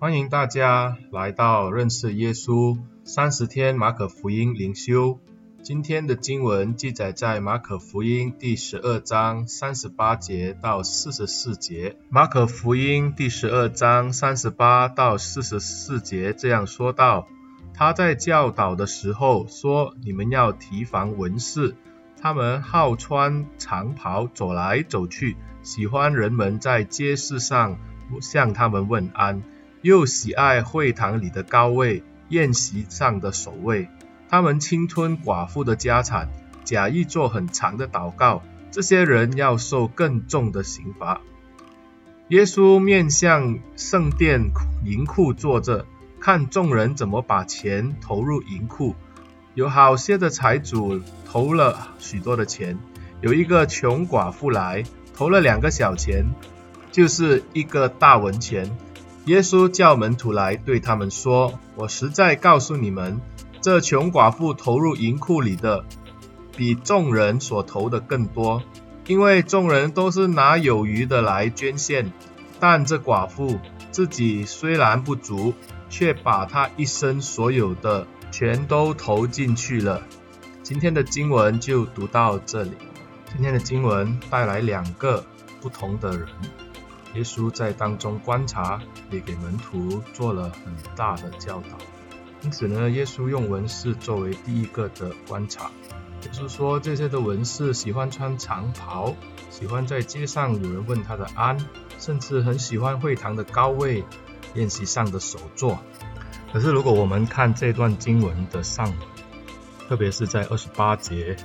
欢迎大家来到认识耶稣三十天马可福音灵修。今天的经文记载在马可福音第十二章三十八节到四十四节。马可福音第十二章三十八到四十四节这样说道：他在教导的时候说：“你们要提防文士，他们好穿长袍走来走去，喜欢人们在街市上向他们问安。”又喜爱会堂里的高位，宴席上的首位。他们侵吞寡妇的家产，假意做很长的祷告。这些人要受更重的刑罚。耶稣面向圣殿银库坐着，看众人怎么把钱投入银库。有好些的财主投了许多的钱，有一个穷寡妇来投了两个小钱，就是一个大文钱。耶稣叫门徒来，对他们说：“我实在告诉你们，这穷寡妇投入银库里的，比众人所投的更多，因为众人都是拿有余的来捐献，但这寡妇自己虽然不足，却把她一生所有的全都投进去了。”今天的经文就读到这里。今天的经文带来两个不同的人。耶稣在当中观察，也给门徒做了很大的教导。因此呢，耶稣用文士作为第一个的观察。耶稣说，这些的文士喜欢穿长袍，喜欢在街上有人问他的安，甚至很喜欢会堂的高位、宴席上的首座。可是，如果我们看这段经文的上文，特别是在二十八节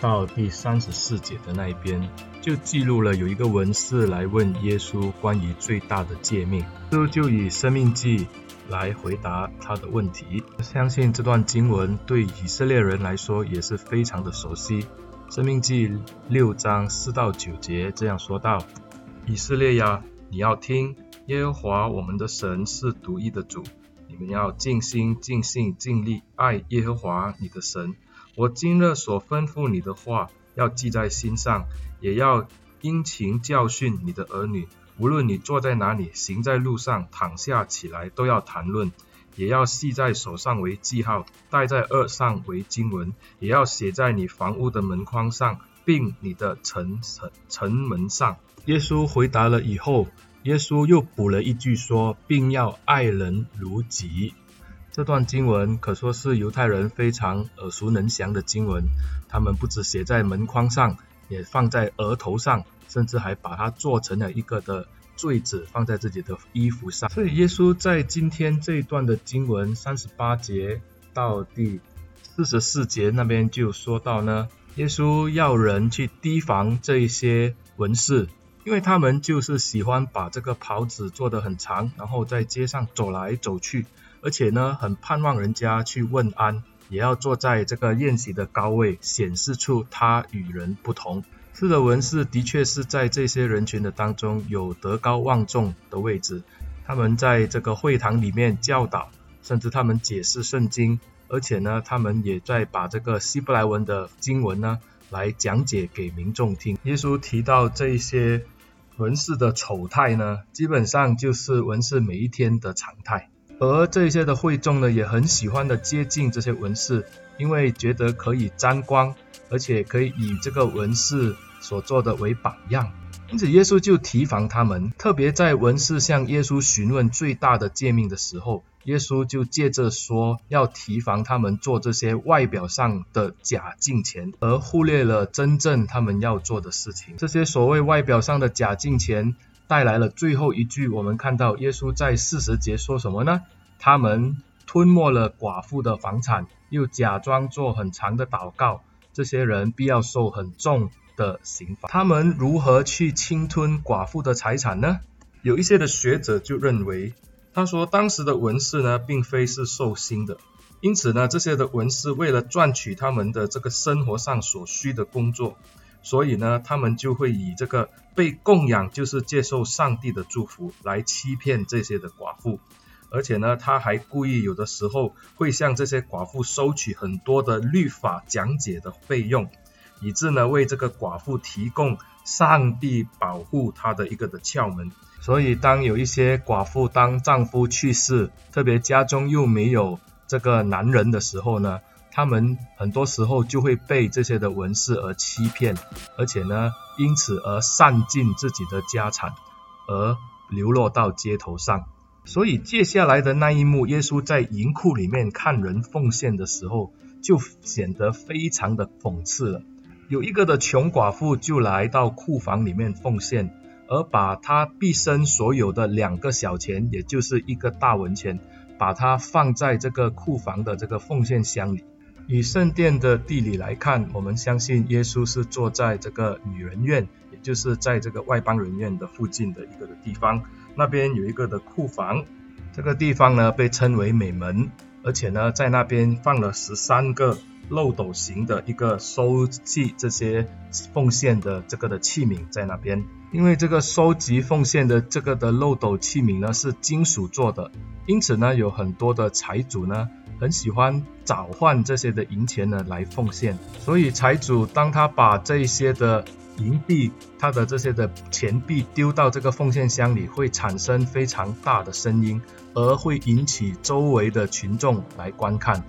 到第三十四节的那一边。就记录了有一个文士来问耶稣关于最大的诫命，耶稣就以生命记来回答他的问题。相信这段经文对以色列人来说也是非常的熟悉。生命记六章四到九节这样说道：以色列呀，你要听，耶和华我们的神是独一的主，你们要尽心、尽性、尽力爱耶和华你的神。我今日所吩咐你的话，要记在心上，也要殷勤教训你的儿女。无论你坐在哪里，行在路上，躺下起来，都要谈论。也要系在手上为记号，戴在额上为经文，也要写在你房屋的门框上，并你的城城城门上。耶稣回答了以后，耶稣又补了一句说，并要爱人如己。这段经文可说是犹太人非常耳熟能详的经文，他们不只写在门框上，也放在额头上，甚至还把它做成了一个的坠子，放在自己的衣服上。所以耶稣在今天这一段的经文三十八节到第四十四节那边就说到呢，耶稣要人去提防这一些文士，因为他们就是喜欢把这个袍子做得很长，然后在街上走来走去。而且呢，很盼望人家去问安，也要坐在这个宴席的高位，显示出他与人不同。是的，文士的确是在这些人群的当中有德高望重的位置。他们在这个会堂里面教导，甚至他们解释圣经，而且呢，他们也在把这个希伯来文的经文呢来讲解给民众听。耶稣提到这些文士的丑态呢，基本上就是文士每一天的常态。而这些的会众呢，也很喜欢的接近这些文士，因为觉得可以沾光，而且可以以这个文士所做的为榜样。因此，耶稣就提防他们，特别在文士向耶稣询问最大的诫命的时候，耶稣就借着说要提防他们做这些外表上的假敬虔，而忽略了真正他们要做的事情。这些所谓外表上的假敬虔。带来了最后一句，我们看到耶稣在四十节说什么呢？他们吞没了寡妇的房产，又假装做很长的祷告，这些人必要受很重的刑罚。他们如何去侵吞寡妇的财产呢？有一些的学者就认为，他说当时的文士呢，并非是受薪的，因此呢，这些的文士为了赚取他们的这个生活上所需的工作。所以呢，他们就会以这个被供养就是接受上帝的祝福来欺骗这些的寡妇，而且呢，他还故意有的时候会向这些寡妇收取很多的律法讲解的费用，以致呢为这个寡妇提供上帝保护她的一个的窍门。所以当有一些寡妇当丈夫去世，特别家中又没有这个男人的时候呢，他们很多时候就会被这些的文士而欺骗，而且呢因此而散尽自己的家产，而流落到街头上。所以接下来的那一幕，耶稣在银库里面看人奉献的时候，就显得非常的讽刺了。有一个的穷寡妇就来到库房里面奉献，而把她毕生所有的两个小钱，也就是一个大文钱，把它放在这个库房的这个奉献箱里。以圣殿的地理来看，我们相信耶稣是坐在这个女人院，也就是在这个外邦人院的附近的一个的地方。那边有一个的库房，这个地方呢被称为美门，而且呢在那边放了十三个漏斗形的一个收集这些奉献的这个的器皿在那边。因为这个收集奉献的这个的漏斗器皿呢是金属做的，因此呢有很多的财主呢很喜欢找换这些的银钱呢来奉献，所以财主当他把这些的银币，他的这些的钱币丢到这个奉献箱里，会产生非常大的声音，而会引起周围的群众来观看。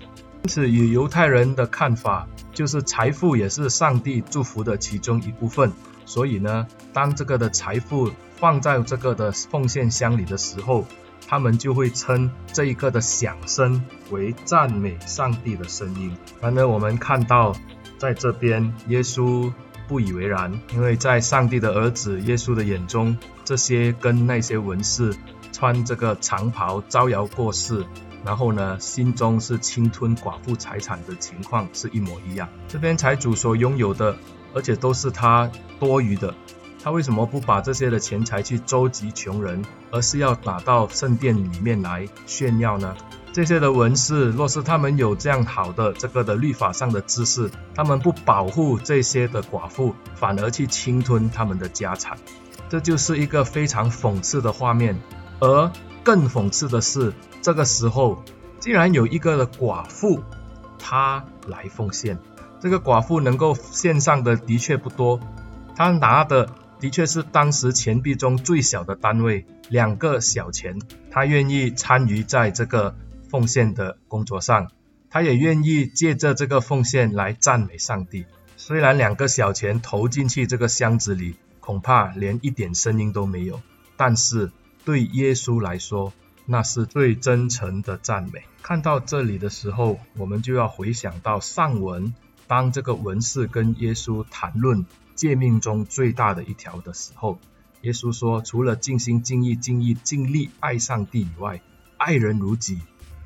因此，以犹太人的看法，就是财富也是上帝祝福的其中一部分。所以呢，当这个的财富放在这个的奉献箱里的时候，他们就会称这一个的响声为赞美上帝的声音。然而，我们看到在这边，耶稣。不以为然，因为在上帝的儿子耶稣的眼中，这些跟那些文士穿这个长袍招摇过市，然后呢，心中是侵吞寡妇财产的情况是一模一样。这边财主所拥有的，而且都是他多余的，他为什么不把这些的钱财去周济穷人，而是要拿到圣殿里面来炫耀呢？这些的文士，若是他们有这样好的这个的律法上的知识，他们不保护这些的寡妇，反而去侵吞他们的家产，这就是一个非常讽刺的画面。而更讽刺的是，这个时候竟然有一个的寡妇，她来奉献。这个寡妇能够献上的的确不多，她拿的的确是当时钱币中最小的单位，两个小钱。他愿意参与在这个。奉献的工作上，他也愿意借着这个奉献来赞美上帝。虽然两个小钱投进去这个箱子里，恐怕连一点声音都没有，但是对耶稣来说，那是最真诚的赞美。看到这里的时候，我们就要回想到上文，当这个文士跟耶稣谈论诫命中最大的一条的时候，耶稣说，除了尽心尽意尽意尽力爱上帝以外，爱人如己。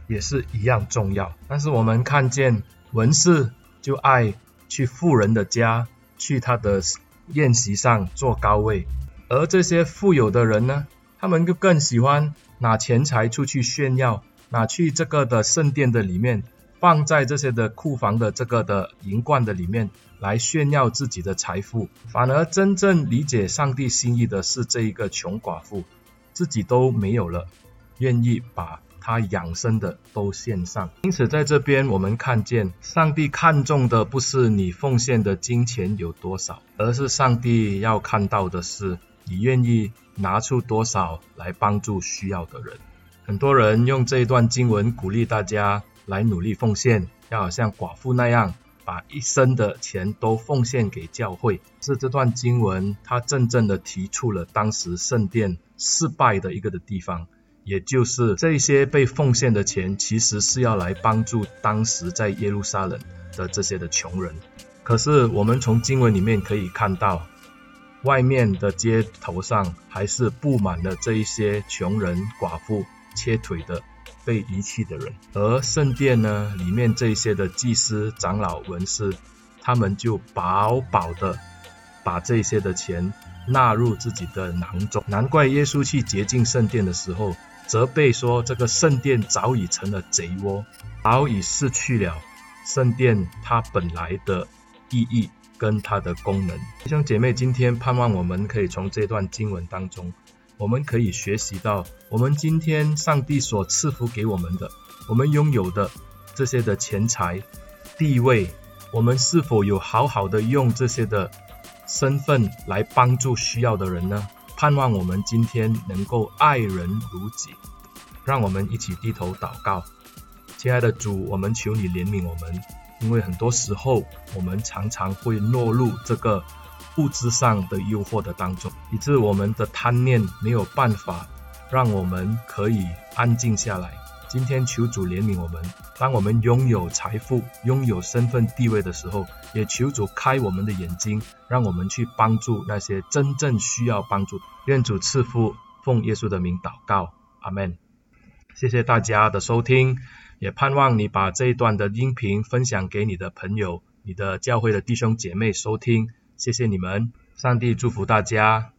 也是一样重要，但是我们看见文士就爱去富人的家，去他的宴席上坐高位，而这些富有的人呢，他们就更喜欢拿钱财出去炫耀，拿去这个的圣殿的里面，放在这些的库房的这个的银罐的里面来炫耀自己的财富，反而真正理解上帝心意的是这一个穷寡妇，自己都没有了，愿意把。她养生的都献上，因此在这边我们看见，上帝看重的不是你奉献的金钱有多少，而是上帝要看到的是你愿意拿出多少来帮助需要的人。很多人用这一段经文鼓励大家来努力奉献，要好像寡妇那样把一生的钱都奉献给教会。是这段经文，它真正的提出了当时圣殿失败的一个的地方。也就是这些被奉献的钱，其实是要来帮助当时在耶路撒冷的这些的穷人。可是我们从经文里面可以看到，外面的街头上还是布满了这一些穷人、寡妇、切腿的、被遗弃的人。而圣殿呢，里面这些的祭司、长老、文士，他们就饱饱的把这些的钱纳入自己的囊中。难怪耶稣去洁净圣殿的时候，责备说：“这个圣殿早已成了贼窝，早已失去了圣殿它本来的意义跟它的功能。”弟兄姐妹，今天盼望我们可以从这段经文当中，我们可以学习到，我们今天上帝所赐福给我们的，我们拥有的这些的钱财、地位、我们是否有好好的用这些的身份来帮助需要的人呢？盼望我们今天能够爱人如己。让我们一起低头祷告，亲爱的主，我们求你怜悯我们，因为很多时候我们常常会落入这个物质上的诱惑的当中，以致我们的贪念没有办法让我们可以安静下来。今天求主怜悯我们，当我们拥有财富、拥有身份地位的时候，也求主开我们的眼睛，让我们去帮助那些真正需要帮助。愿主赐福，奉耶稣的名祷告，阿门。谢谢大家的收听，也盼望你把这一段的音频分享给你的朋友、你的教会的弟兄姐妹收听。谢谢你们，上帝祝福大家。